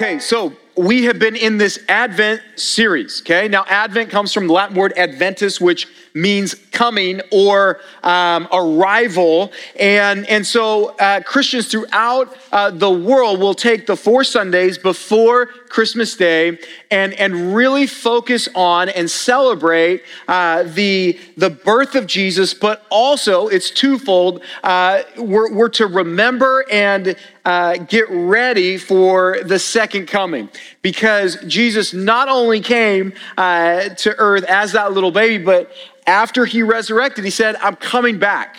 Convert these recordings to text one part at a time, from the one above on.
Okay, so we have been in this Advent series. Okay, now Advent comes from the Latin word Adventus, which means coming or um, arrival. And, and so uh, Christians throughout uh, the world will take the four Sundays before Christmas Day and, and really focus on and celebrate uh, the, the birth of Jesus, but also it's twofold. Uh, we're, we're to remember and uh, get ready for the second coming because Jesus not only came uh, to earth as that little baby, but after he resurrected, he said, I'm coming back.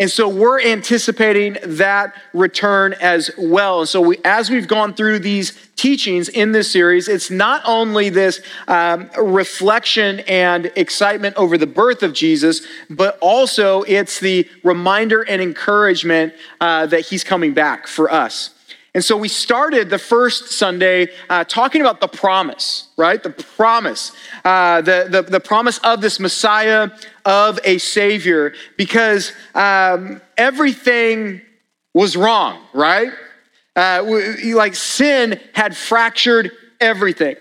And so we're anticipating that return as well. And so we, as we've gone through these teachings in this series, it's not only this um, reflection and excitement over the birth of Jesus, but also it's the reminder and encouragement uh, that he's coming back for us. And so we started the first Sunday uh, talking about the promise, right? The promise, uh, the, the, the, promise of this Messiah, of a Savior, because um, everything was wrong, right? Uh, like sin had fractured everything.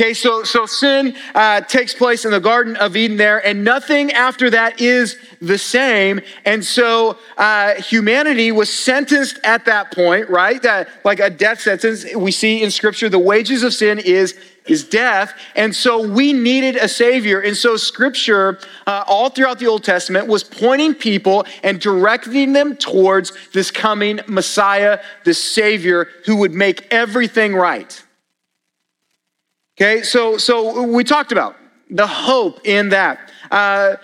Okay, so, so sin uh, takes place in the Garden of Eden there, and nothing after that is the same. And so uh, humanity was sentenced at that point, right? That, like a death sentence. We see in Scripture the wages of sin is, is death. And so we needed a Savior. And so Scripture, uh, all throughout the Old Testament, was pointing people and directing them towards this coming Messiah, this Savior who would make everything right. Okay, so so we talked about the hope in that. Uh,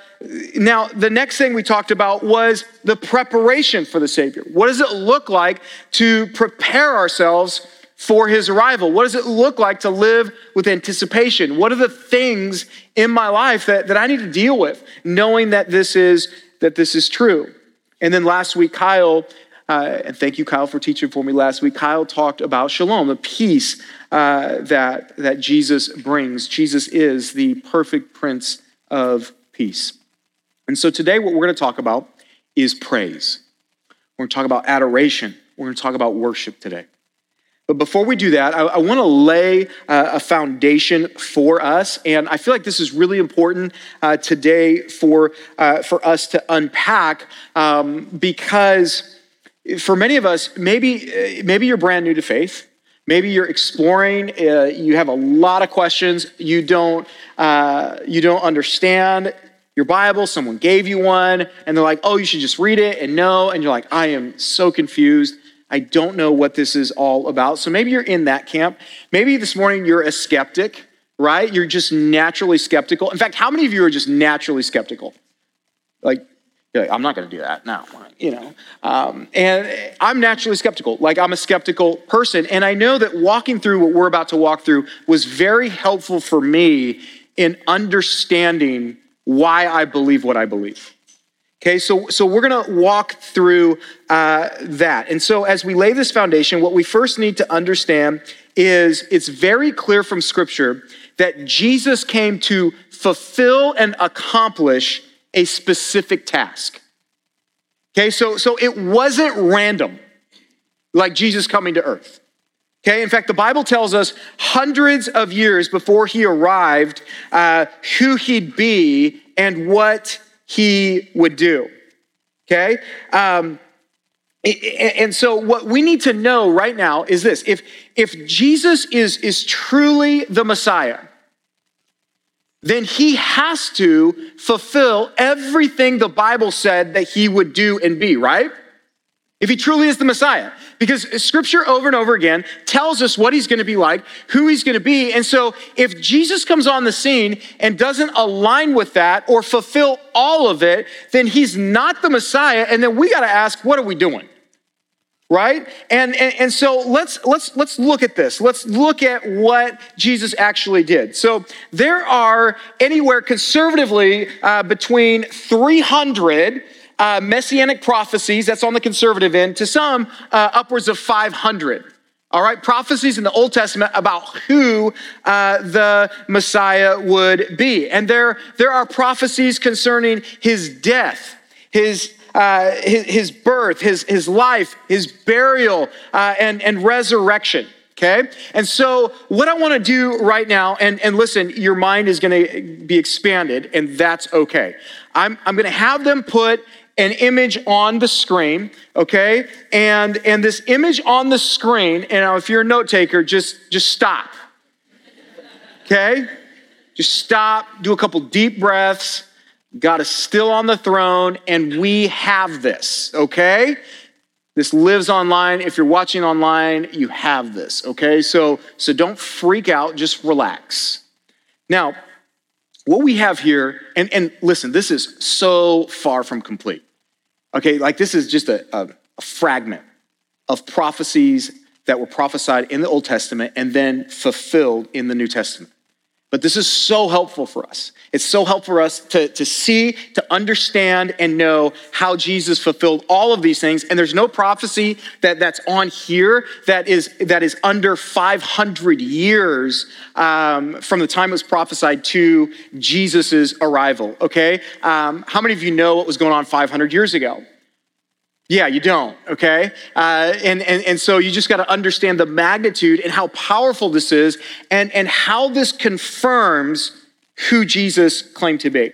now, the next thing we talked about was the preparation for the Savior. What does it look like to prepare ourselves for his arrival? What does it look like to live with anticipation? What are the things in my life that, that I need to deal with, knowing that this is that this is true? And then last week, Kyle, uh, and thank you, Kyle, for teaching for me last week. Kyle talked about shalom, the peace uh, that, that Jesus brings. Jesus is the perfect Prince of Peace. And so today, what we're going to talk about is praise. We're going to talk about adoration. We're going to talk about worship today. But before we do that, I, I want to lay uh, a foundation for us. And I feel like this is really important uh, today for, uh, for us to unpack um, because for many of us, maybe, uh, maybe you're brand new to faith. Maybe you're exploring, uh, you have a lot of questions, you don't, uh, you don't understand your Bible, someone gave you one, and they're like, oh, you should just read it and know. And you're like, I am so confused. I don't know what this is all about. So maybe you're in that camp. Maybe this morning you're a skeptic, right? You're just naturally skeptical. In fact, how many of you are just naturally skeptical? Like, like, I'm not going to do that. No, you know. Um, and I'm naturally skeptical. Like I'm a skeptical person, and I know that walking through what we're about to walk through was very helpful for me in understanding why I believe what I believe. Okay, so so we're going to walk through uh, that, and so as we lay this foundation, what we first need to understand is it's very clear from Scripture that Jesus came to fulfill and accomplish a specific task. Okay, so, so it wasn't random, like Jesus coming to earth. Okay, in fact, the Bible tells us hundreds of years before he arrived uh, who he'd be and what he would do. Okay, um, and so what we need to know right now is this if, if Jesus is, is truly the Messiah, then he has to fulfill everything the Bible said that he would do and be, right? If he truly is the Messiah. Because scripture over and over again tells us what he's going to be like, who he's going to be. And so if Jesus comes on the scene and doesn't align with that or fulfill all of it, then he's not the Messiah. And then we got to ask, what are we doing? Right? And, and and so let's let's let's look at this. Let's look at what jesus actually did. So there are anywhere conservatively uh, between 300 uh, messianic prophecies that's on the conservative end to some uh, upwards of 500 all right prophecies in the old testament about who uh, the messiah would be. And there there are prophecies concerning his death his uh, his, his, birth, his, his life, his burial, uh, and, and resurrection. okay? And so, what I wanna do right now, and, and listen, your mind is gonna be expanded, and that's okay. I'm, I'm gonna have them put an image on the screen, okay? And, and this image on the screen, and if you're a note taker, just, just stop, okay? Just stop, do a couple deep breaths. God is still on the throne, and we have this, okay? This lives online. If you're watching online, you have this, okay? So, so don't freak out, just relax. Now, what we have here, and, and listen, this is so far from complete. Okay, like this is just a, a, a fragment of prophecies that were prophesied in the Old Testament and then fulfilled in the New Testament. But this is so helpful for us. It's so helpful for us to, to see, to understand, and know how Jesus fulfilled all of these things. And there's no prophecy that, that's on here that is, that is under 500 years um, from the time it was prophesied to Jesus' arrival, okay? Um, how many of you know what was going on 500 years ago? Yeah, you don't, okay? Uh, and, and, and so you just got to understand the magnitude and how powerful this is and, and how this confirms who Jesus claimed to be.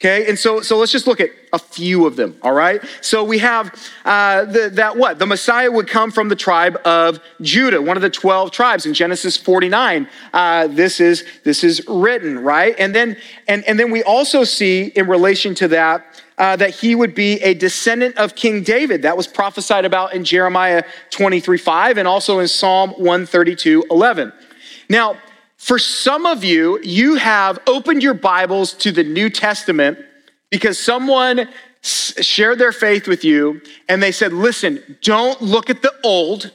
Okay, and so, so let's just look at a few of them, all right? So we have uh, the, that what? The Messiah would come from the tribe of Judah, one of the 12 tribes in Genesis 49. Uh, this, is, this is written, right? And then, and, and then we also see in relation to that, uh, that he would be a descendant of King David. That was prophesied about in Jeremiah 23 5 and also in Psalm 132 11. Now, for some of you, you have opened your Bibles to the New Testament because someone shared their faith with you and they said, listen, don't look at the old,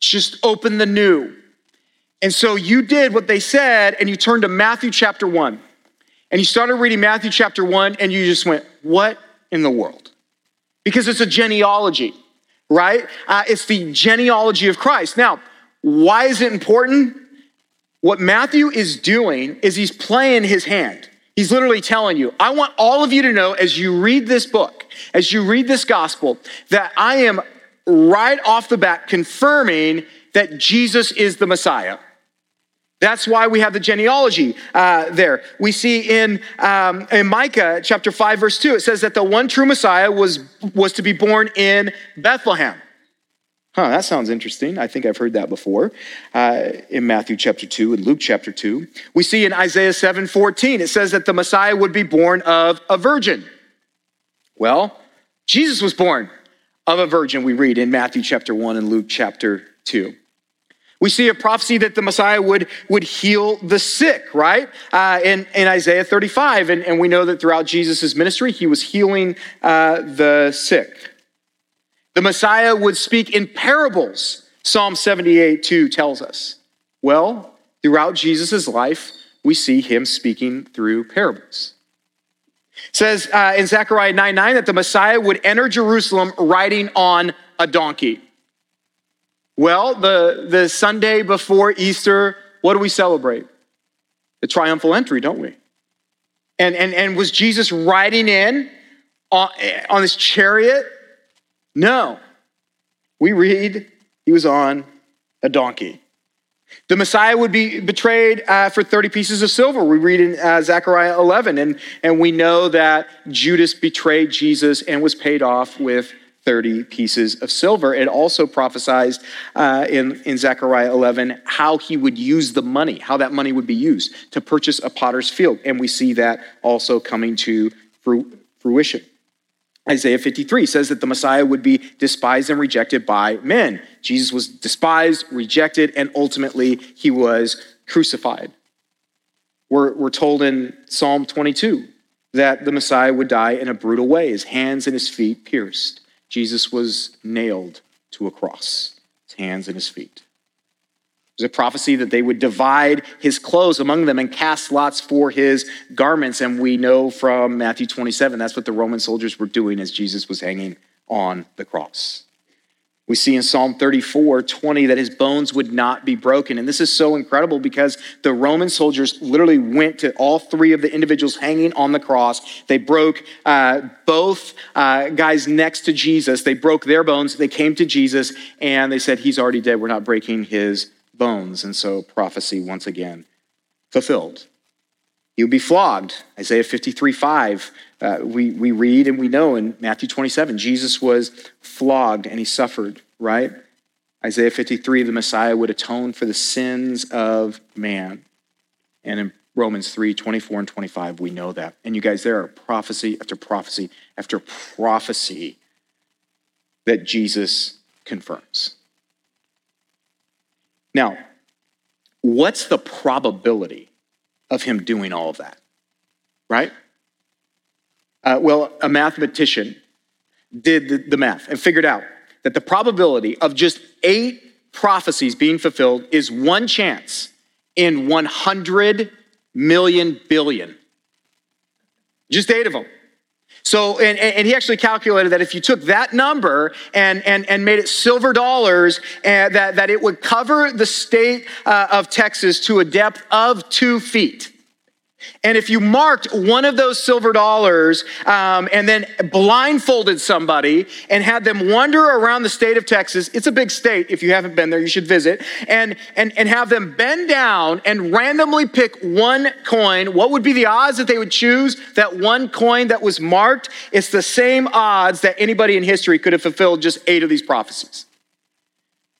just open the new. And so you did what they said and you turned to Matthew chapter 1 and you started reading Matthew chapter 1 and you just went, What in the world? Because it's a genealogy, right? Uh, it's the genealogy of Christ. Now, why is it important? What Matthew is doing is he's playing his hand. He's literally telling you, I want all of you to know as you read this book, as you read this gospel, that I am right off the bat confirming that Jesus is the Messiah. That's why we have the genealogy uh, there. We see in, um, in Micah chapter 5, verse 2, it says that the one true Messiah was, was to be born in Bethlehem. Huh, that sounds interesting. I think I've heard that before uh, in Matthew chapter 2 and Luke chapter 2. We see in Isaiah 7 14, it says that the Messiah would be born of a virgin. Well, Jesus was born of a virgin, we read in Matthew chapter 1 and Luke chapter 2. We see a prophecy that the Messiah would, would heal the sick, right? Uh, in, in Isaiah 35. And, and we know that throughout Jesus' ministry, he was healing uh, the sick. The Messiah would speak in parables, Psalm 78 2 tells us. Well, throughout Jesus' life, we see him speaking through parables. It says uh, in Zechariah 9 9 that the Messiah would enter Jerusalem riding on a donkey. Well, the, the Sunday before Easter, what do we celebrate? The triumphal entry, don't we? And, and, and was Jesus riding in on, on this chariot? No. We read he was on a donkey. The Messiah would be betrayed uh, for 30 pieces of silver. We read in uh, Zechariah 11, and, and we know that Judas betrayed Jesus and was paid off with 30 pieces of silver. It also prophesied uh, in, in Zechariah 11 how he would use the money, how that money would be used to purchase a potter's field. And we see that also coming to fruition. Isaiah 53 says that the Messiah would be despised and rejected by men. Jesus was despised, rejected, and ultimately he was crucified. We're, we're told in Psalm 22 that the Messiah would die in a brutal way, his hands and his feet pierced. Jesus was nailed to a cross, his hands and his feet. There's a prophecy that they would divide his clothes among them and cast lots for his garments. And we know from Matthew 27 that's what the Roman soldiers were doing as Jesus was hanging on the cross. We see in Psalm 34 20 that his bones would not be broken. And this is so incredible because the Roman soldiers literally went to all three of the individuals hanging on the cross. They broke uh, both uh, guys next to Jesus. They broke their bones. They came to Jesus and they said, He's already dead. We're not breaking his bones. And so prophecy once again fulfilled. He would be flogged. Isaiah 53 5, uh, we, we read and we know in Matthew 27, Jesus was flogged and he suffered, right? Isaiah 53, the Messiah would atone for the sins of man. And in Romans 3 24 and 25, we know that. And you guys, there are prophecy after prophecy after prophecy that Jesus confirms. Now, what's the probability of him doing all of that, right? Uh, well, a mathematician did the, the math and figured out that the probability of just eight prophecies being fulfilled is one chance in 100 million billion. Just eight of them. So, and, and he actually calculated that if you took that number and, and, and made it silver dollars, and that, that it would cover the state uh, of Texas to a depth of two feet. And if you marked one of those silver dollars um, and then blindfolded somebody and had them wander around the state of Texas, it's a big state. If you haven't been there, you should visit, and, and, and have them bend down and randomly pick one coin, what would be the odds that they would choose that one coin that was marked? It's the same odds that anybody in history could have fulfilled just eight of these prophecies.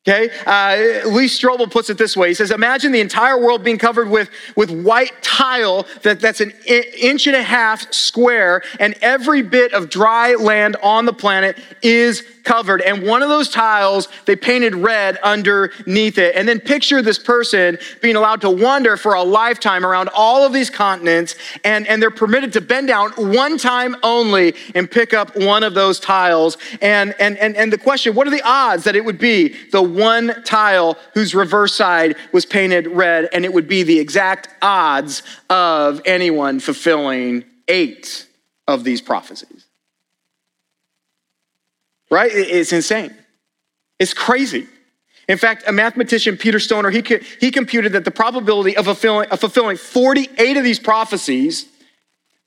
Okay, uh, Lee Strobel puts it this way. He says, Imagine the entire world being covered with, with white tile that, that's an inch and a half square, and every bit of dry land on the planet is covered. And one of those tiles, they painted red underneath it. And then picture this person being allowed to wander for a lifetime around all of these continents, and, and they're permitted to bend down one time only and pick up one of those tiles. And, and, and, and the question what are the odds that it would be the one tile whose reverse side was painted red, and it would be the exact odds of anyone fulfilling eight of these prophecies? Right? It's insane. It's crazy. In fact, a mathematician, Peter Stoner, he, he computed that the probability of fulfilling, of fulfilling 48 of these prophecies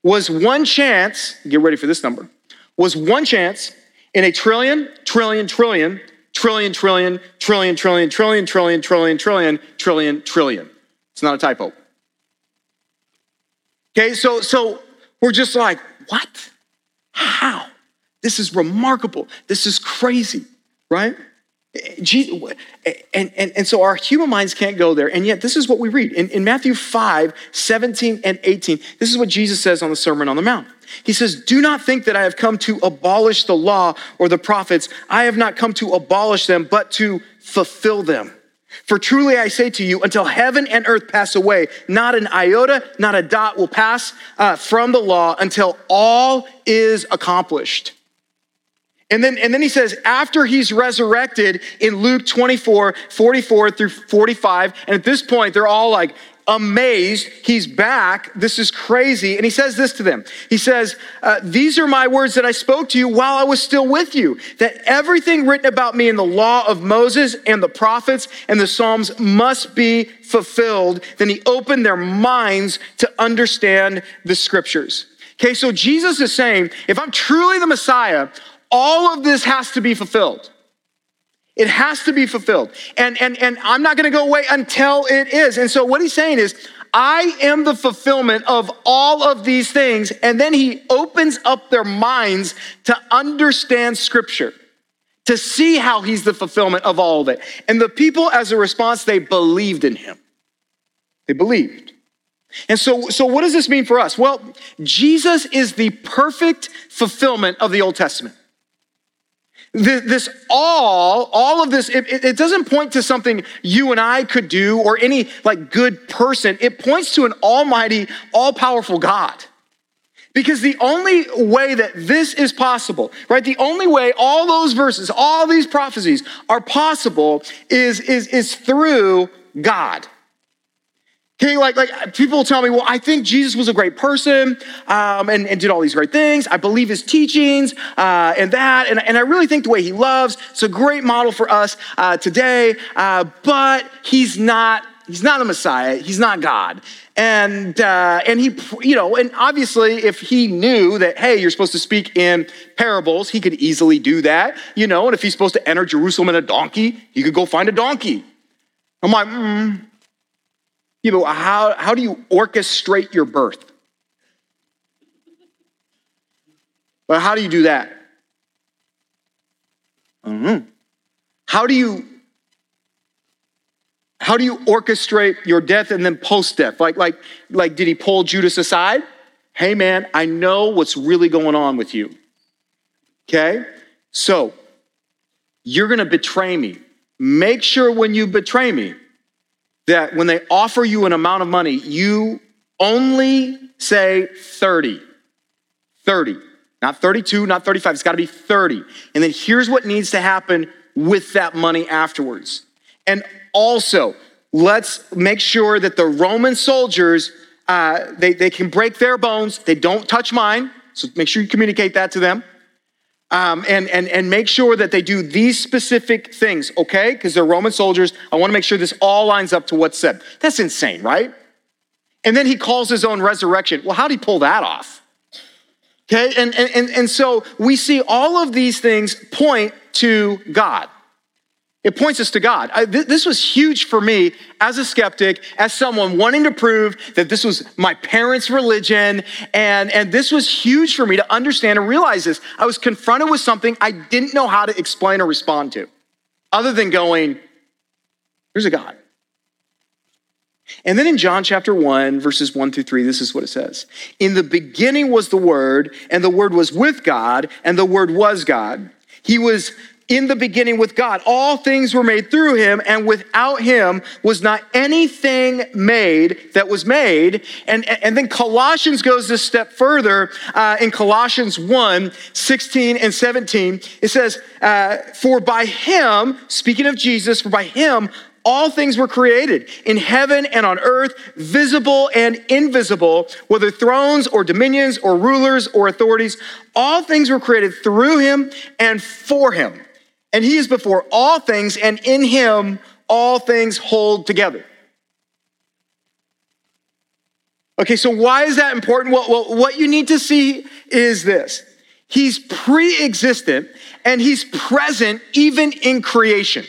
was one chance, get ready for this number, was one chance in a trillion, trillion, trillion, trillion, trillion, trillion, trillion, trillion, trillion, trillion, trillion, trillion, trillion. It's not a typo. Okay, so so we're just like, what? How? This is remarkable. This is crazy, right? And, and, and so our human minds can't go there. And yet, this is what we read. In, in Matthew 5 17 and 18, this is what Jesus says on the Sermon on the Mount. He says, Do not think that I have come to abolish the law or the prophets. I have not come to abolish them, but to fulfill them. For truly I say to you, until heaven and earth pass away, not an iota, not a dot will pass uh, from the law until all is accomplished. And then, and then he says, after he's resurrected in Luke 24, 44 through 45, and at this point, they're all like amazed. He's back. This is crazy. And he says this to them He says, uh, These are my words that I spoke to you while I was still with you, that everything written about me in the law of Moses and the prophets and the Psalms must be fulfilled. Then he opened their minds to understand the scriptures. Okay, so Jesus is saying, if I'm truly the Messiah, all of this has to be fulfilled. It has to be fulfilled. And, and, and I'm not going to go away until it is. And so what he's saying is, I am the fulfillment of all of these things. And then he opens up their minds to understand scripture, to see how he's the fulfillment of all of it. And the people, as a response, they believed in him. They believed. And so, so what does this mean for us? Well, Jesus is the perfect fulfillment of the Old Testament. This all, all of this, it, it, doesn't point to something you and I could do or any like good person. It points to an almighty, all powerful God. Because the only way that this is possible, right? The only way all those verses, all these prophecies are possible is, is, is through God. Okay, like, like people tell me, well, I think Jesus was a great person um, and, and did all these great things. I believe his teachings uh, and that. And, and I really think the way he loves, it's a great model for us uh, today. Uh, but he's not, he's not a Messiah. He's not God. And, uh, and he, you know, and obviously if he knew that, hey, you're supposed to speak in parables, he could easily do that, you know. And if he's supposed to enter Jerusalem in a donkey, he could go find a donkey. I'm like, hmm but how, how do you orchestrate your birth? Well, how do you do that? Know. How do you how do you orchestrate your death and then post-death? Like, like, like, did he pull Judas aside? Hey man, I know what's really going on with you. Okay? So you're gonna betray me. Make sure when you betray me that when they offer you an amount of money, you only say 30. 30. Not 32, not 35. It's got to be 30. And then here's what needs to happen with that money afterwards. And also, let's make sure that the Roman soldiers, uh, they, they can break their bones. They don't touch mine. So make sure you communicate that to them um, and, and, and make sure that they do these specific things, okay? Because they're Roman soldiers. I want to make sure this all lines up to what's said. That's insane, right? And then he calls his own resurrection. Well, how did he pull that off? Okay, and, and, and so we see all of these things point to God. It points us to God. I, th- this was huge for me as a skeptic, as someone wanting to prove that this was my parents' religion. And, and this was huge for me to understand and realize this. I was confronted with something I didn't know how to explain or respond to, other than going, there's a God. And then in John chapter 1, verses 1 through 3, this is what it says In the beginning was the Word, and the Word was with God, and the Word was God. He was in the beginning with God. All things were made through him, and without him was not anything made that was made. And, and then Colossians goes a step further uh, in Colossians 1 16 and 17. It says, uh, For by him, speaking of Jesus, for by him, all things were created in heaven and on earth, visible and invisible, whether thrones or dominions or rulers or authorities. All things were created through him and for him and he is before all things, and in him all things hold together. Okay, so why is that important? Well, well what you need to see is this He's pre existent and he's present even in creation.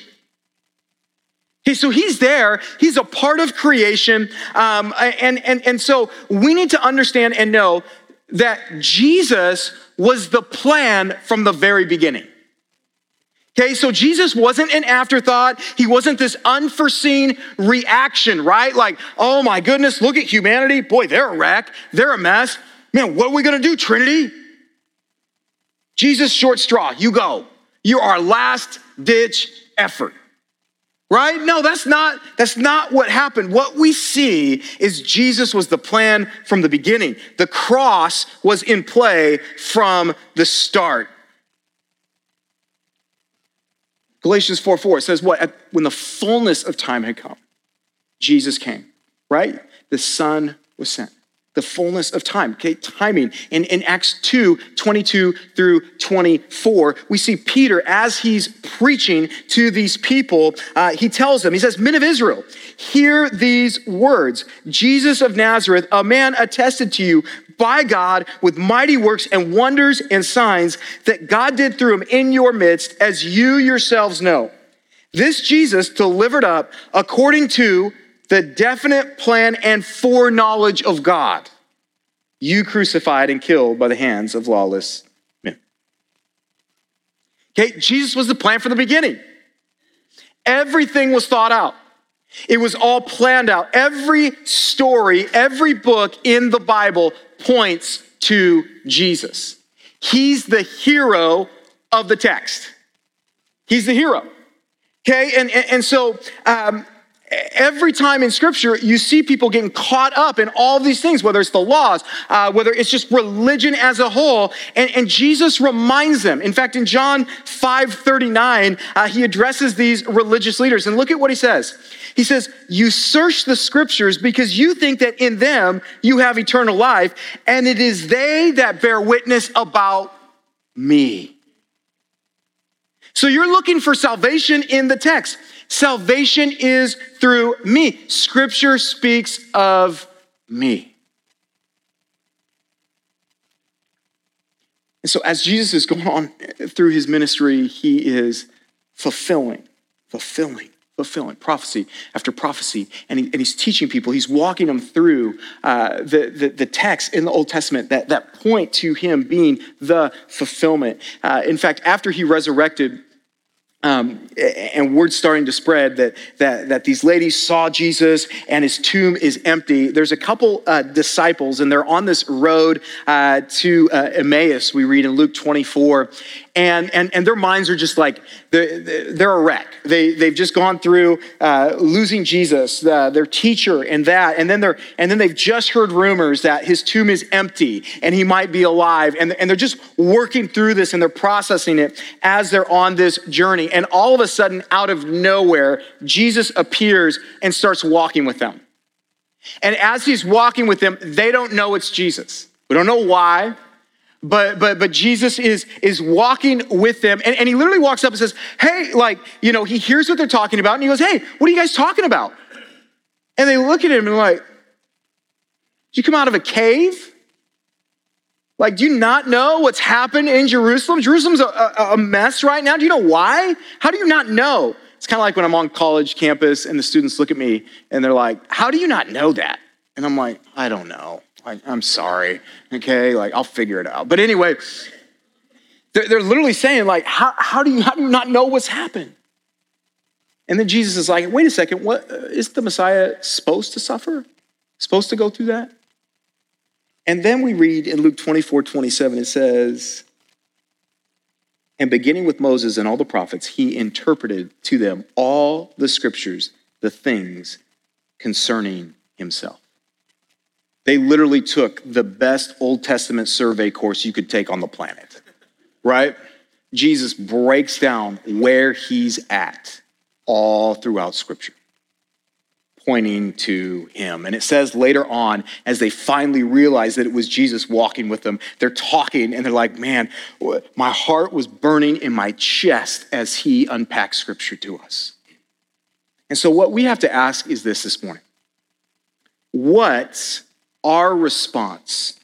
Okay, so he's there, he's a part of creation. Um, and, and, and so we need to understand and know that Jesus was the plan from the very beginning. Okay, so Jesus wasn't an afterthought. He wasn't this unforeseen reaction, right? Like, oh my goodness, look at humanity. Boy, they're a wreck. They're a mess. Man, what are we gonna do, Trinity? Jesus, short straw, you go. You're our last ditch effort. Right? No, that's not that's not what happened. What we see is Jesus was the plan from the beginning. The cross was in play from the start. Galatians 4 4, it says what? When the fullness of time had come, Jesus came, right? The Son was sent. The fullness of time, okay, timing. In, in Acts 2 22 through 24, we see Peter as he's preaching to these people, uh, he tells them, he says, Men of Israel, hear these words Jesus of Nazareth, a man attested to you by God with mighty works and wonders and signs that God did through him in your midst, as you yourselves know. This Jesus delivered up according to the definite plan and foreknowledge of God. You crucified and killed by the hands of lawless men. Okay, Jesus was the plan from the beginning. Everything was thought out. It was all planned out. Every story, every book in the Bible points to Jesus. He's the hero of the text. He's the hero. Okay, and, and, and so um, every time in scripture you see people getting caught up in all these things whether it's the laws uh, whether it's just religion as a whole and, and jesus reminds them in fact in john 5 39 uh, he addresses these religious leaders and look at what he says He says, You search the scriptures because you think that in them you have eternal life, and it is they that bear witness about me. So you're looking for salvation in the text. Salvation is through me. Scripture speaks of me. And so, as Jesus is going on through his ministry, he is fulfilling, fulfilling, fulfilling prophecy after prophecy. And, he, and he's teaching people, he's walking them through uh, the, the, the text in the Old Testament that, that point to him being the fulfillment. Uh, in fact, after he resurrected, um, and word starting to spread that, that, that these ladies saw Jesus and his tomb is empty. There's a couple uh, disciples, and they're on this road uh, to uh, Emmaus, we read in Luke 24 and, and, and their minds are just like, they're, they're a wreck. They, they've just gone through uh, losing Jesus, uh, their teacher, and that. And then, they're, and then they've just heard rumors that his tomb is empty and he might be alive. And, and they're just working through this and they're processing it as they're on this journey. And all of a sudden, out of nowhere, Jesus appears and starts walking with them. And as he's walking with them, they don't know it's Jesus. We don't know why. But but but Jesus is is walking with them, and, and he literally walks up and says, Hey, like, you know, he hears what they're talking about, and he goes, Hey, what are you guys talking about? And they look at him and like, Did you come out of a cave? Like, do you not know what's happened in Jerusalem? Jerusalem's a, a, a mess right now. Do you know why? How do you not know? It's kind of like when I'm on college campus and the students look at me and they're like, How do you not know that? And I'm like, I don't know. Like, I'm sorry, okay? Like, I'll figure it out. But anyway, they're, they're literally saying, like, how, how, do you, how do you not know what's happened? And then Jesus is like, wait a second, what uh, is the Messiah supposed to suffer? Supposed to go through that? And then we read in Luke 24, 27, it says, and beginning with Moses and all the prophets, he interpreted to them all the scriptures, the things concerning himself. They literally took the best Old Testament survey course you could take on the planet, right? Jesus breaks down where he's at all throughout Scripture, pointing to him. And it says later on, as they finally realize that it was Jesus walking with them, they're talking and they're like, man, my heart was burning in my chest as he unpacks Scripture to us. And so, what we have to ask is this this morning What our response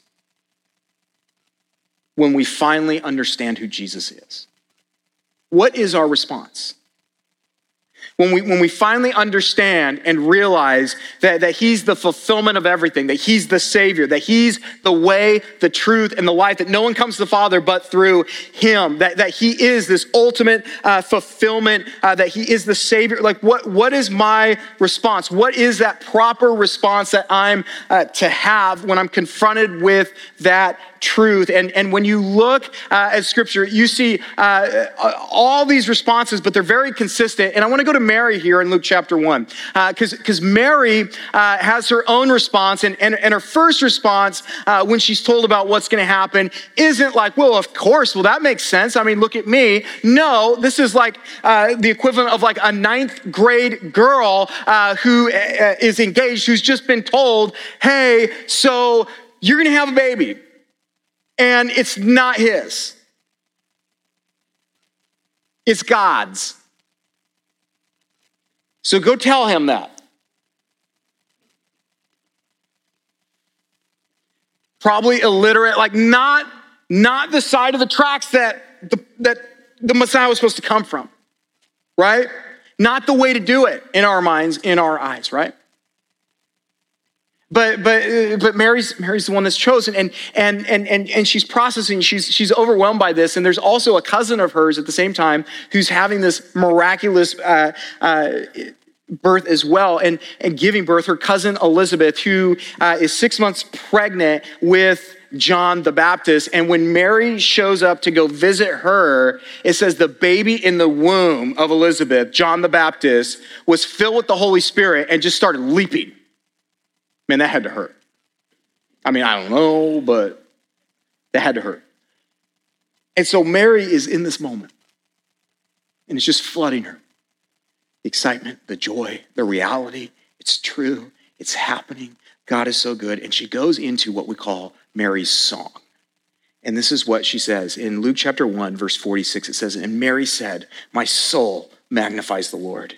when we finally understand who Jesus is? What is our response? When we, when we finally understand and realize that, that He's the fulfillment of everything, that He's the Savior, that He's the way, the truth, and the life, that no one comes to the Father but through Him, that, that He is this ultimate uh, fulfillment, uh, that He is the Savior. Like, what, what is my response? What is that proper response that I'm uh, to have when I'm confronted with that truth. And, and when you look uh, at scripture, you see uh, all these responses, but they're very consistent. And I want to go to Mary here in Luke chapter 1, because uh, Mary uh, has her own response. And, and, and her first response, uh, when she's told about what's going to happen, isn't like, well, of course, well, that makes sense. I mean, look at me. No, this is like uh, the equivalent of like a ninth grade girl who is engaged, who's just been told, hey, so you're going to have a baby and it's not his, it's God's. So go tell him that. Probably illiterate, like not, not the side of the tracks that the, that the Messiah was supposed to come from, right? Not the way to do it in our minds, in our eyes, right? But but uh, but Mary's Mary's the one that's chosen, and and and and and she's processing. She's she's overwhelmed by this, and there's also a cousin of hers at the same time who's having this miraculous. Uh, uh, birth as well and, and giving birth her cousin elizabeth who uh, is six months pregnant with John the Baptist. And when Mary shows up to go visit her, it says the baby in the womb of Elizabeth, John the Baptist, was filled with the Holy Spirit and just started leaping. Man, that had to hurt. I mean, I don't know, but that had to hurt. And so Mary is in this moment, and it's just flooding her. the excitement, the joy, the reality. It's true, it's happening. God is so good. And she goes into what we call Mary's song. And this is what she says in Luke chapter 1, verse 46. It says, And Mary said, My soul magnifies the Lord,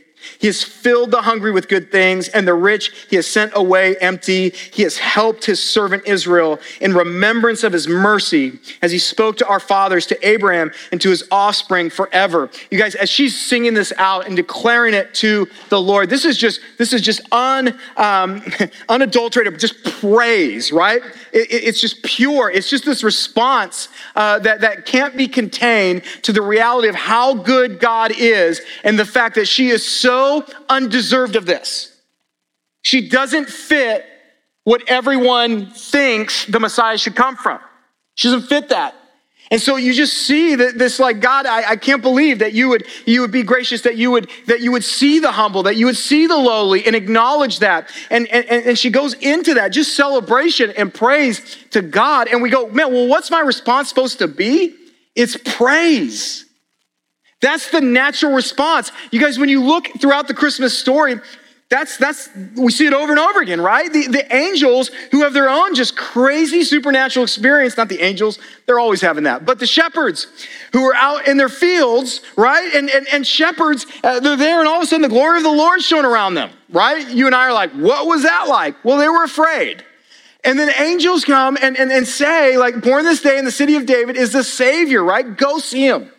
He has filled the hungry with good things, and the rich he has sent away empty. He has helped his servant Israel in remembrance of his mercy as he spoke to our fathers, to Abraham, and to his offspring forever. You guys, as she's singing this out and declaring it to the Lord, this is just this is just un, um, unadulterated, just praise, right? It, it, it's just pure. It's just this response uh, that, that can't be contained to the reality of how good God is and the fact that she is so so undeserved of this. She doesn't fit what everyone thinks the Messiah should come from. She doesn't fit that. And so you just see that this like God, I, I, can't believe that you would you would be gracious, that you would that you would see the humble, that you would see the lowly and acknowledge that. And and, and she goes into that just celebration and praise to God. And we go, man, well, what's my response supposed to be? It's praise. That's the natural response. You guys, when you look throughout the Christmas story, that's that's we see it over and over again, right? The, the angels who have their own just crazy supernatural experience, not the angels, they're always having that, but the shepherds who are out in their fields, right? And and, and shepherds, uh, they're there, and all of a sudden the glory of the Lord's shown around them, right? You and I are like, what was that like? Well, they were afraid. And then angels come and, and, and say, like, born this day in the city of David is the Savior, right? Go see him.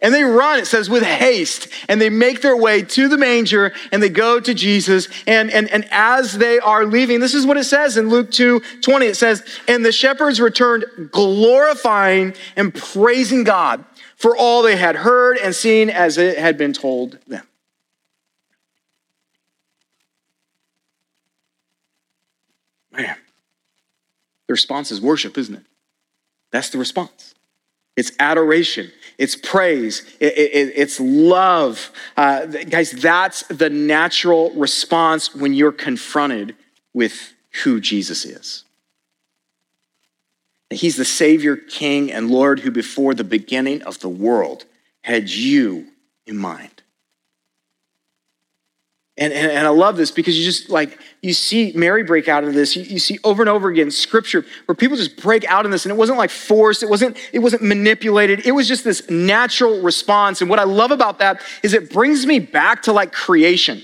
And they run, it says, with haste, and they make their way to the manger and they go to Jesus. And, and, and as they are leaving, this is what it says in Luke 2 20. It says, And the shepherds returned glorifying and praising God for all they had heard and seen as it had been told them. Man, the response is worship, isn't it? That's the response. It's adoration, it's praise, it, it, it's love. Uh, guys, that's the natural response when you're confronted with who Jesus is. He's the Savior, King, and Lord who, before the beginning of the world, had you in mind. And, and, and, I love this because you just like, you see Mary break out of this. You, you, see over and over again scripture where people just break out in this. And it wasn't like forced, it wasn't, it wasn't manipulated. It was just this natural response. And what I love about that is it brings me back to like creation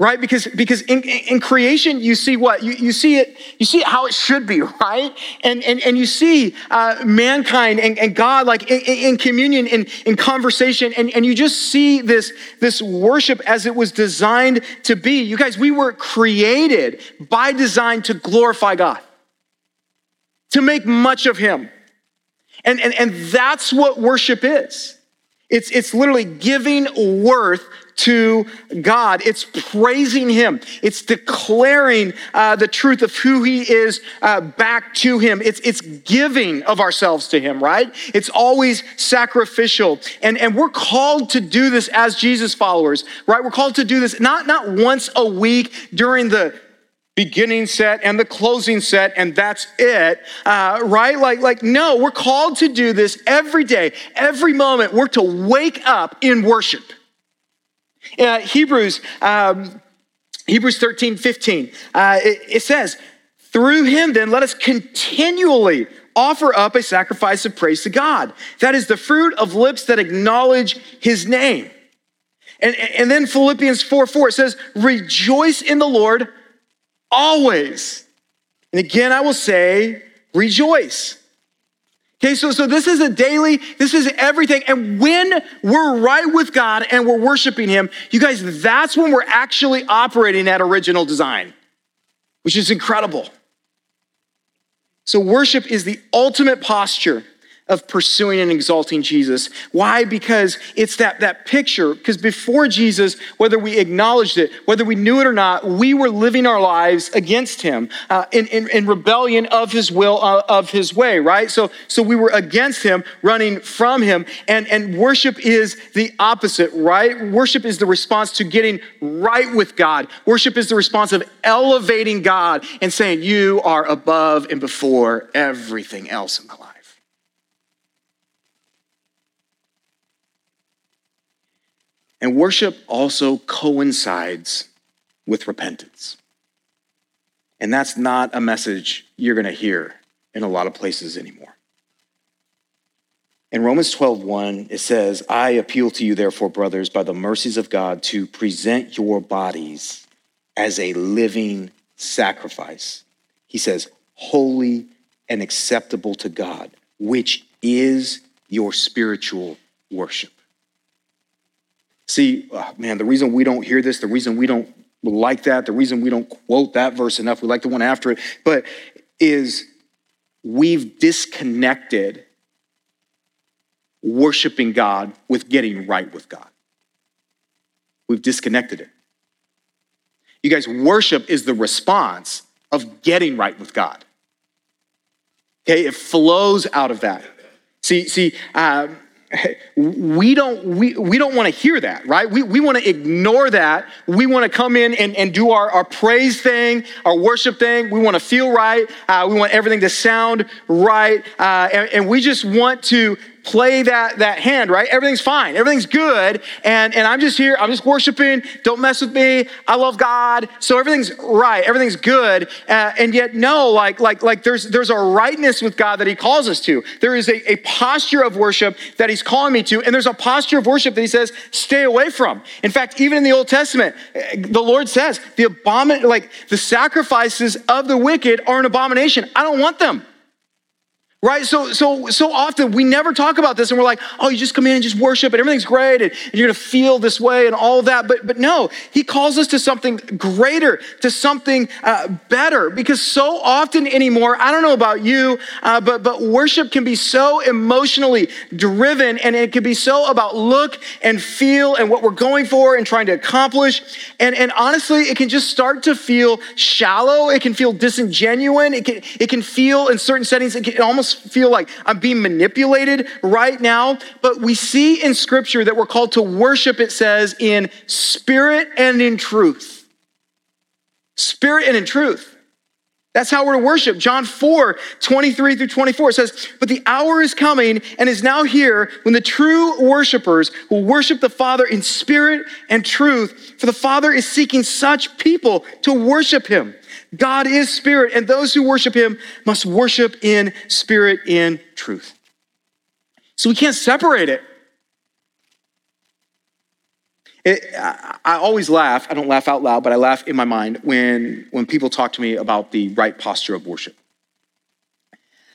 right? Because because in, in creation you see what? You, you see it you see how it should be right? And and, and you see uh, mankind and, and god like in, in communion in, in conversation and, and you just see this this worship as it was designed to be. You guys we were created by design to glorify god to make much of him. And and, and that's what worship is it's, it's literally giving worth to God. It's praising Him. It's declaring uh, the truth of who He is uh, back to Him. It's, it's giving of ourselves to Him, right? It's always sacrificial. And, and we're called to do this as Jesus followers, right? We're called to do this not, not once a week during the beginning set and the closing set and that's it uh, right like like no we're called to do this every day every moment we're to wake up in worship uh, Hebrews, um, Hebrews 13, 15, uh, it, it says, through him then let us continually offer up a sacrifice of praise to God. That is the fruit of lips that acknowledge his name. And, and then Philippians 4 4, it says, Rejoice in the Lord always. And again, I will say, Rejoice. Okay, so, so this is a daily, this is everything. And when we're right with God and we're worshiping Him, you guys, that's when we're actually operating at original design, which is incredible. So, worship is the ultimate posture of pursuing and exalting Jesus. Why? Because it's that, that picture. Because before Jesus, whether we acknowledged it, whether we knew it or not, we were living our lives against him uh, in, in, in, rebellion of his will, uh, of his way, right? So, so we were against him, running from him. And, and worship is the opposite, right? Worship is the response to getting right with God. Worship is the response of elevating God and saying, You are above and before everything else in my life. And worship also coincides with repentance. And that's not a message you're going to hear in a lot of places anymore. In Romans 12:1 it says, "I appeal to you therefore brothers by the mercies of God to present your bodies as a living sacrifice." He says, "holy and acceptable to God, which is your spiritual worship." See, oh, man, the reason we don't hear this, the reason we don't like that, the reason we don't quote that verse enough, we like the one after it, but is we've disconnected worshiping God with getting right with God. We've disconnected it. You guys, worship is the response of getting right with God. Okay, it flows out of that. See, see, um, we don't we, we don't want to hear that right? We, we want to ignore that. We want to come in and, and do our, our praise thing our worship thing. We want to feel right. Uh, we want everything to sound right. Uh, and, and we just want to play that, that hand, right? Everything's fine. Everything's good. And, and I'm just here. I'm just worshiping. Don't mess with me. I love God. So everything's right. Everything's good. Uh, and yet, no, like, like, like there's, there's a rightness with God that he calls us to. There is a, a posture of worship that he's calling me to. And there's a posture of worship that he says, stay away from. In fact, even in the Old Testament, the Lord says the abomin, like the sacrifices of the wicked are an abomination. I don't want them. Right? So, so, so often we never talk about this and we're like, oh, you just come in and just worship and everything's great and, and you're going to feel this way and all that. But, but no, he calls us to something greater, to something uh, better because so often anymore, I don't know about you, uh, but, but worship can be so emotionally driven and it can be so about look and feel and what we're going for and trying to accomplish. And, and honestly, it can just start to feel shallow. It can feel disingenuous. It can, it can feel in certain settings, it can almost feel like I'm being manipulated right now. But we see in scripture that we're called to worship, it says, in spirit and in truth. Spirit and in truth. That's how we're to worship. John 4, 23 through 24 says, But the hour is coming and is now here when the true worshipers will worship the Father in spirit and truth, for the Father is seeking such people to worship him. God is spirit, and those who worship him must worship in spirit in truth. So we can't separate it. it I, always laugh. I don't laugh out loud, but I laugh in my mind when, when people talk to me about the right posture of worship.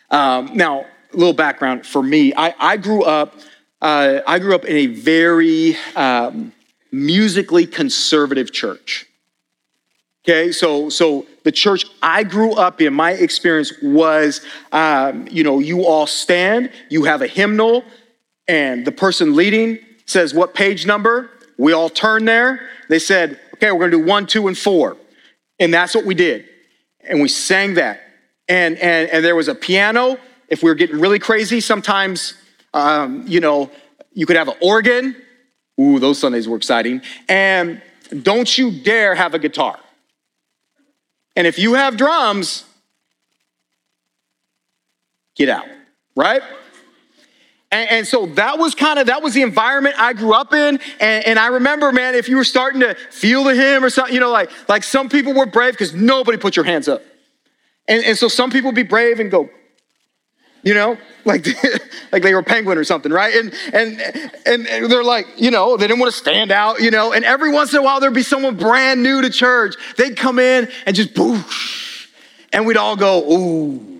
Um, now, a little background for me. I, I grew up. Uh, I grew up in a very um, musically conservative church. Okay, so so the church I grew up in, my experience was, um, you know, you all stand, you have a hymnal, and the person leading says what page number. We all turn there. They said, okay, we're to do one, two, and four, and that's what we did, and we sang that, and and and there was a piano. If we were getting really crazy, sometimes, um, you know, you could have an organ. Ooh, those Sundays were exciting. And don't you dare have a guitar. And if you have drums, get out, right? And, and, so that was kind of that was the environment I grew up in. And, and, I remember, man, if you were starting to feel the hymn or something, you know, like like some people were brave because nobody put your hands up. And, and so some people would be brave and go, you know, like like they were penguin or something, right? And, and and and they're like, you know, they didn't want to stand out, you know. And every once in a while, there'd be someone brand new to church. They'd come in and just boosh, and we'd all go, ooh.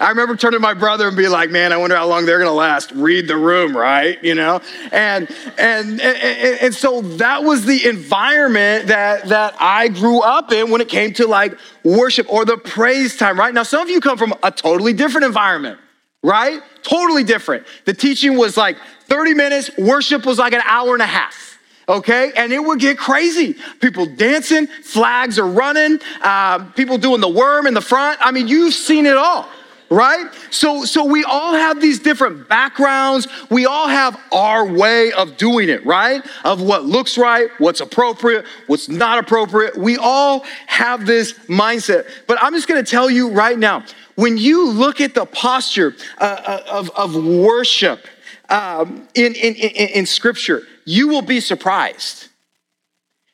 I remember turning to my brother and be like, man, I wonder how long they're gonna last. Read the room, right? You know? And and and, and so that was the environment that that I grew up in when it came to like worship or the praise time, right? Now, some of you come from a totally different environment right? Totally different. The teaching was like 30 minutes, worship was like an hour and a half okay? And it would get crazy. People dancing, flags are running, uh, people doing the worm in the front. I mean, you've seen it all right? So, so we all have these different backgrounds. We all have our way of doing it, right? Of what looks right, what's appropriate, what's not appropriate. We all have this mindset. But I'm just gonna tell you right now when you look at the posture uh, uh of, of worship um, in, in, in, in Scripture, you will be surprised.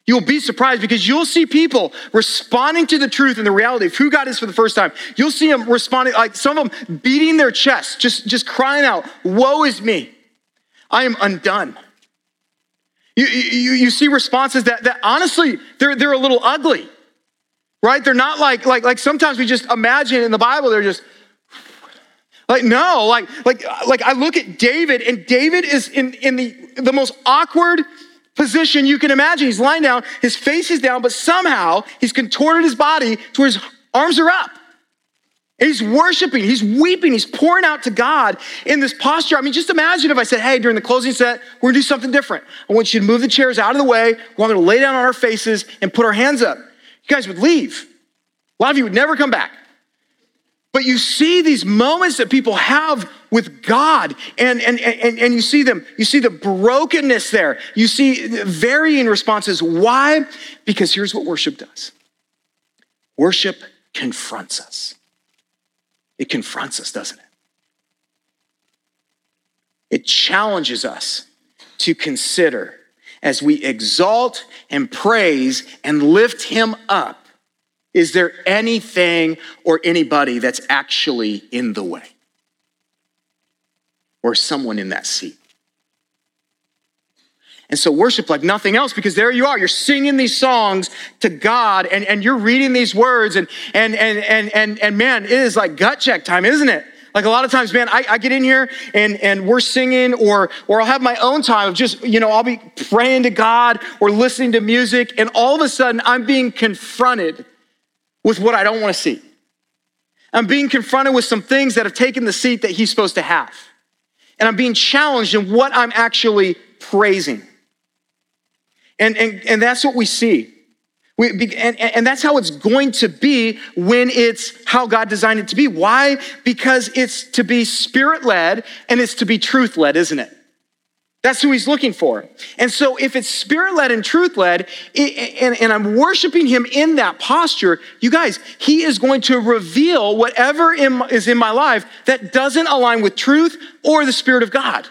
You'll be surprised because you'll see people responding to the truth and the reality of who God is for the first time. You'll see them responding, like some of them beating their chest, just, just crying out, Woe is me. I am undone. You, you, you see responses that, that honestly, they're, they're a little ugly, right? They're not like, like, like sometimes we just imagine in the Bible, they're just, like, no, like, like, like I look at David, and David is in, in the, the most awkward position you can imagine. He's lying down, his face is down, but somehow he's contorted his body to where his arms are up. And he's worshiping, he's weeping, he's pouring out to God in this posture. I mean, just imagine if I said, hey, during the closing set, we're gonna do something different. I want you to move the chairs out of the way. We're gonna lay down on our faces and put our hands up. You guys would leave. A lot of you would never come back. But you see these moments that people have with God, and, and, and, and you see them, you see the brokenness there. You see varying responses. Why? Because here's what worship does worship confronts us. It confronts us, doesn't it? It challenges us to consider as we exalt and praise and lift Him up is there anything or anybody that's actually in the way? Or someone in that seat? And so worship like nothing else because there you are. You're singing these songs to God and, and you're reading these words and, and, and, and, and, and man, it is like gut check time, isn't it? Like a lot of times, man, I, I, get in here and, and we're singing or, or I'll have my own time of just, you know, I'll be praying to God or listening to music and all of a sudden I'm being confronted with what I don't want to see. I'm being confronted with some things that have taken the seat that he's supposed to have. And I'm being challenged in what I'm actually praising. And, and, and that's what we see. We, and, and that's how it's going to be when it's how God designed it to be. Why? Because it's to be spirit led and it's to be truth led, isn't it? That's who he's looking for. And so, if it's spirit led and truth led, and, I'm worshiping him in that posture, you guys, he is going to reveal whatever is in my life that doesn't align with truth or the Spirit of God.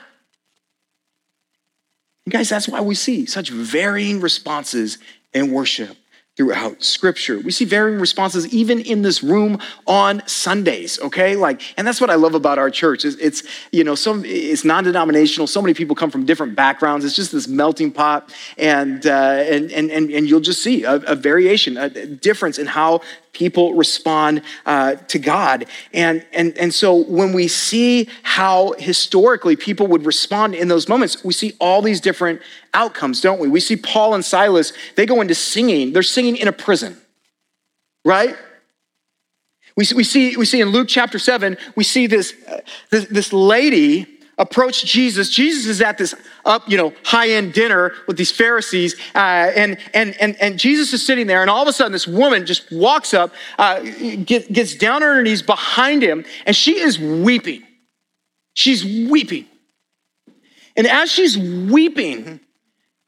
You guys, that's why we see such varying responses in worship throughout scripture. We see varying responses even in this room on Sundays, okay? Like, and that's what I love about our church. It's, it's you know, some it's non-denominational. So many people come from different backgrounds. It's just this melting pot. And, uh, and, and, and, and you'll just see a, a variation, a difference in how people respond uh, to God. And, and, and so when we see how historically people would respond in those moments, we see all these different outcomes, don't we? We see Paul and Silas, they go into singing. They're singing in a prison, right? We, we, see, we see in Luke chapter 7, we see this, uh, this, this lady approach Jesus. Jesus is at this up, you know, high-end dinner with these Pharisees, uh, and and and and Jesus is sitting there, and all of a sudden, this woman just walks up, uh, get, gets down on her knees behind him, and she is weeping. She's weeping, and as she's weeping,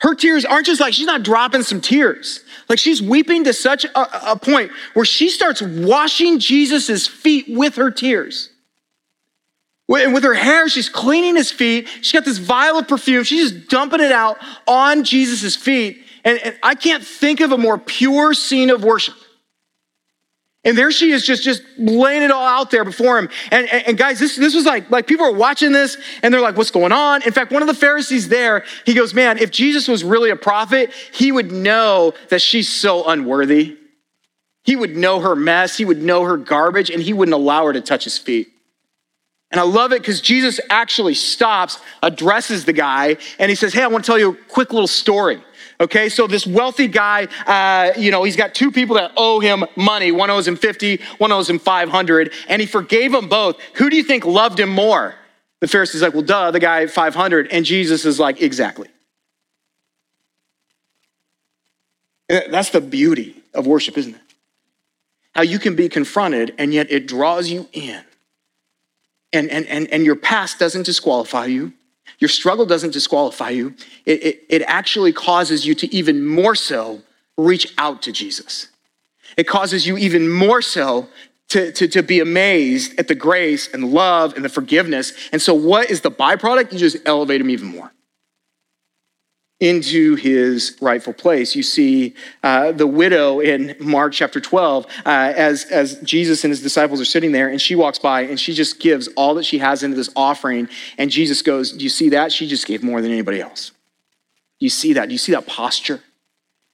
her tears aren't just like she's not dropping some tears. Like she's weeping to such a, a point where she starts washing Jesus's feet with her tears. And with her hair, she's cleaning his feet. She's got this vial of perfume. She's just dumping it out on Jesus' feet. And, and, I can't think of a more pure scene of worship. And there she is just, just laying it all out there before him. And, and, and guys, this, this was like, like people are watching this and they're like, what's going on? In fact, one of the Pharisees there, he goes, man, if Jesus was really a prophet, he would know that she's so unworthy. He would know her mess. He would know her garbage and he wouldn't allow her to touch his feet. And I love it because Jesus actually stops, addresses the guy, and he says, Hey, I want to tell you a quick little story. Okay, so this wealthy guy, uh, you know, he's got two people that owe him money. One owes him 50, one owes him 500, and he forgave them both. Who do you think loved him more? The Pharisee's like, well, duh, the guy 500. And Jesus is like, exactly. That's the beauty of worship, isn't it? How you can be confronted and yet it draws you in. And, and, and, and your past doesn't disqualify you. Your struggle doesn't disqualify you. It, it, it actually causes you to even more so reach out to Jesus. It causes you even more so to, to, to be amazed at the grace and love and the forgiveness. And so, what is the byproduct? You just elevate him even more into his rightful place. You see uh, the widow in Mark chapter 12 uh, as, as Jesus and his disciples are sitting there, and she walks by and she just gives all that she has into this offering. And Jesus goes, Do you see that? She just gave more than anybody else. Do you see that? Do you see that posture?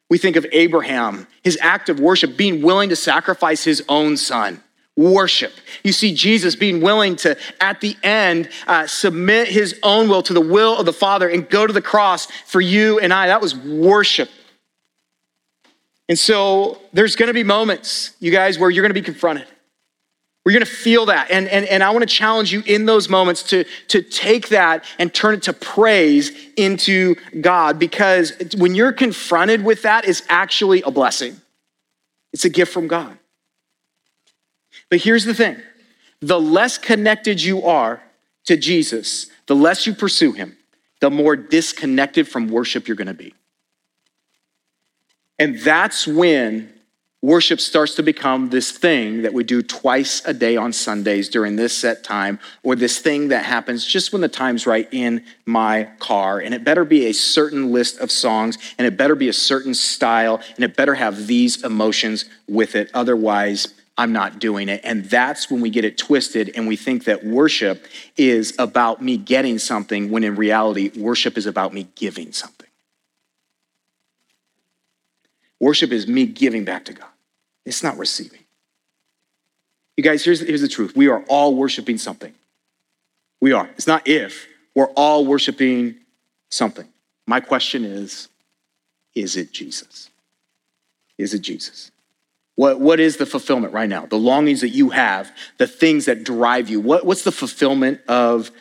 We think of Abraham, his act of worship, being willing to sacrifice his own son worship. You see Jesus being willing to, at the end, uh, submit his own will to the will of the Father and go to the cross for you and I. That was worship. And so there's going to be moments, you guys, where you're going to be confronted. We're going to feel that. And, and, and I want to challenge you in those moments to, to take that and turn it to praise into God because when you're confronted with that, it's actually a blessing. It's a gift from God. But here's the thing the less connected you are to Jesus, the less you pursue him, the more disconnected from worship you're going to be. And that's when worship starts to become this thing that we do twice a day on Sundays during this set time, or this thing that happens just when the time's right in my car. And it better be a certain list of songs, and it better be a certain style, and it better have these emotions with it. Otherwise, I'm not doing it. And that's when we get it twisted and we think that worship is about me getting something when in reality, worship is about me giving something. Worship is me giving back to God, it's not receiving. You guys, here's, here's the truth we are all worshiping something. We are. It's not if, we're all worshiping something. My question is is it Jesus? Is it Jesus? What, what is the fulfillment right now? The longings that you have, the things that drive you. What, what's the fulfillment of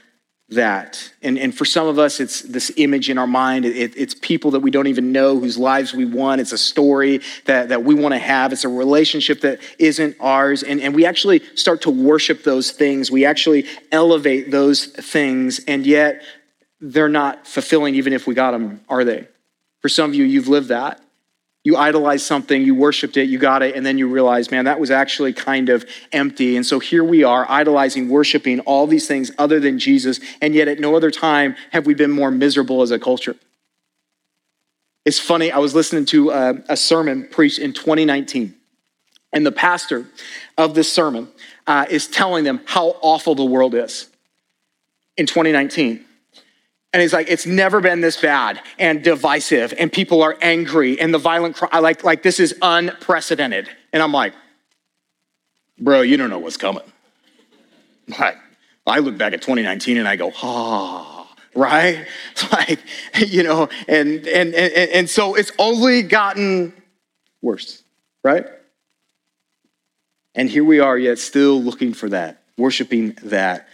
that? And, and for some of us, it's this image in our mind. It, it's people that we don't even know whose lives we want. It's a story that, that we want to have. It's a relationship that isn't ours. And, and we actually start to worship those things. We actually elevate those things. And yet, they're not fulfilling even if we got them, are they? For some of you, you've lived that. You idolized something, you worshiped it, you got it, and then you realize, man, that was actually kind of empty. And so here we are, idolizing, worshiping all these things other than Jesus, and yet at no other time have we been more miserable as a culture. It's funny, I was listening to a, uh, a sermon preached in 2019, and the pastor of this sermon uh, is telling them how awful the world is in 2019. And he's like, it's never been this bad and divisive, and people are angry, and the violent cry, like, like this is unprecedented. And I'm like, bro, you don't know what's coming. Like, I look back at 2019 and I go, ah, right? It's like, you know, and, and, and, and so it's only gotten worse, right? And here we are, yet still looking for that, worshiping that.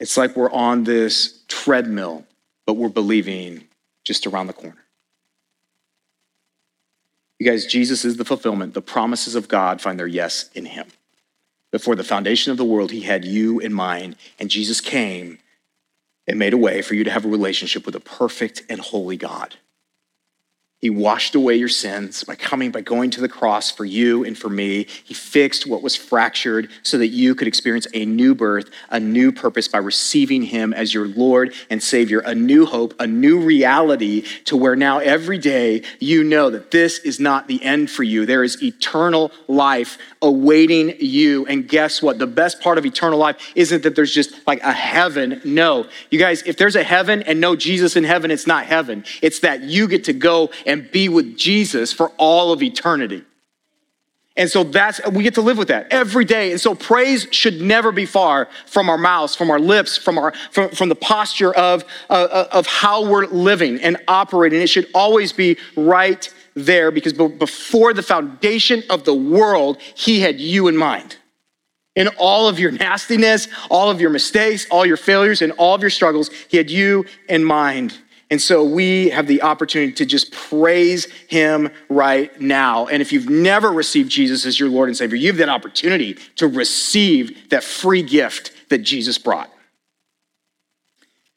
It's like we're on this treadmill, but we're believing just around the corner. You guys, Jesus is the fulfillment. The promises of God find their yes in him. Before the foundation of the world, he had you in mind, and Jesus came and made a way for you to have a relationship with a perfect and holy God. He washed away your sins by coming, by going to the cross for you and for me. He fixed what was fractured so that you could experience a new birth, a new purpose by receiving Him as your Lord and Savior, a new hope, a new reality to where now every day you know that this is not the end for you. There is eternal life awaiting you. And guess what? The best part of eternal life isn't that there's just like a heaven. No. You guys, if there's a heaven and no Jesus in heaven, it's not heaven. It's that you get to go and be with Jesus for all of eternity. And so that's, we get to live with that every day. And so praise should never be far from our mouths, from our lips, from, our, from, from the posture of, uh, of how we're living and operating. It should always be right there because before the foundation of the world, He had you in mind. In all of your nastiness, all of your mistakes, all your failures, and all of your struggles, He had you in mind. And so we have the opportunity to just praise him right now. And if you've never received Jesus as your Lord and Savior, you have that opportunity to receive that free gift that Jesus brought.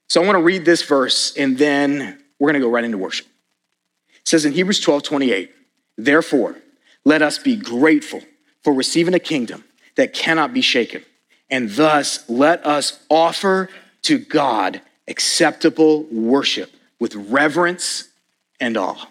So I want to read this verse and then we're going to go right into worship. It says in Hebrews 12 28, therefore, let us be grateful for receiving a kingdom that cannot be shaken. And thus, let us offer to God acceptable worship with reverence and awe.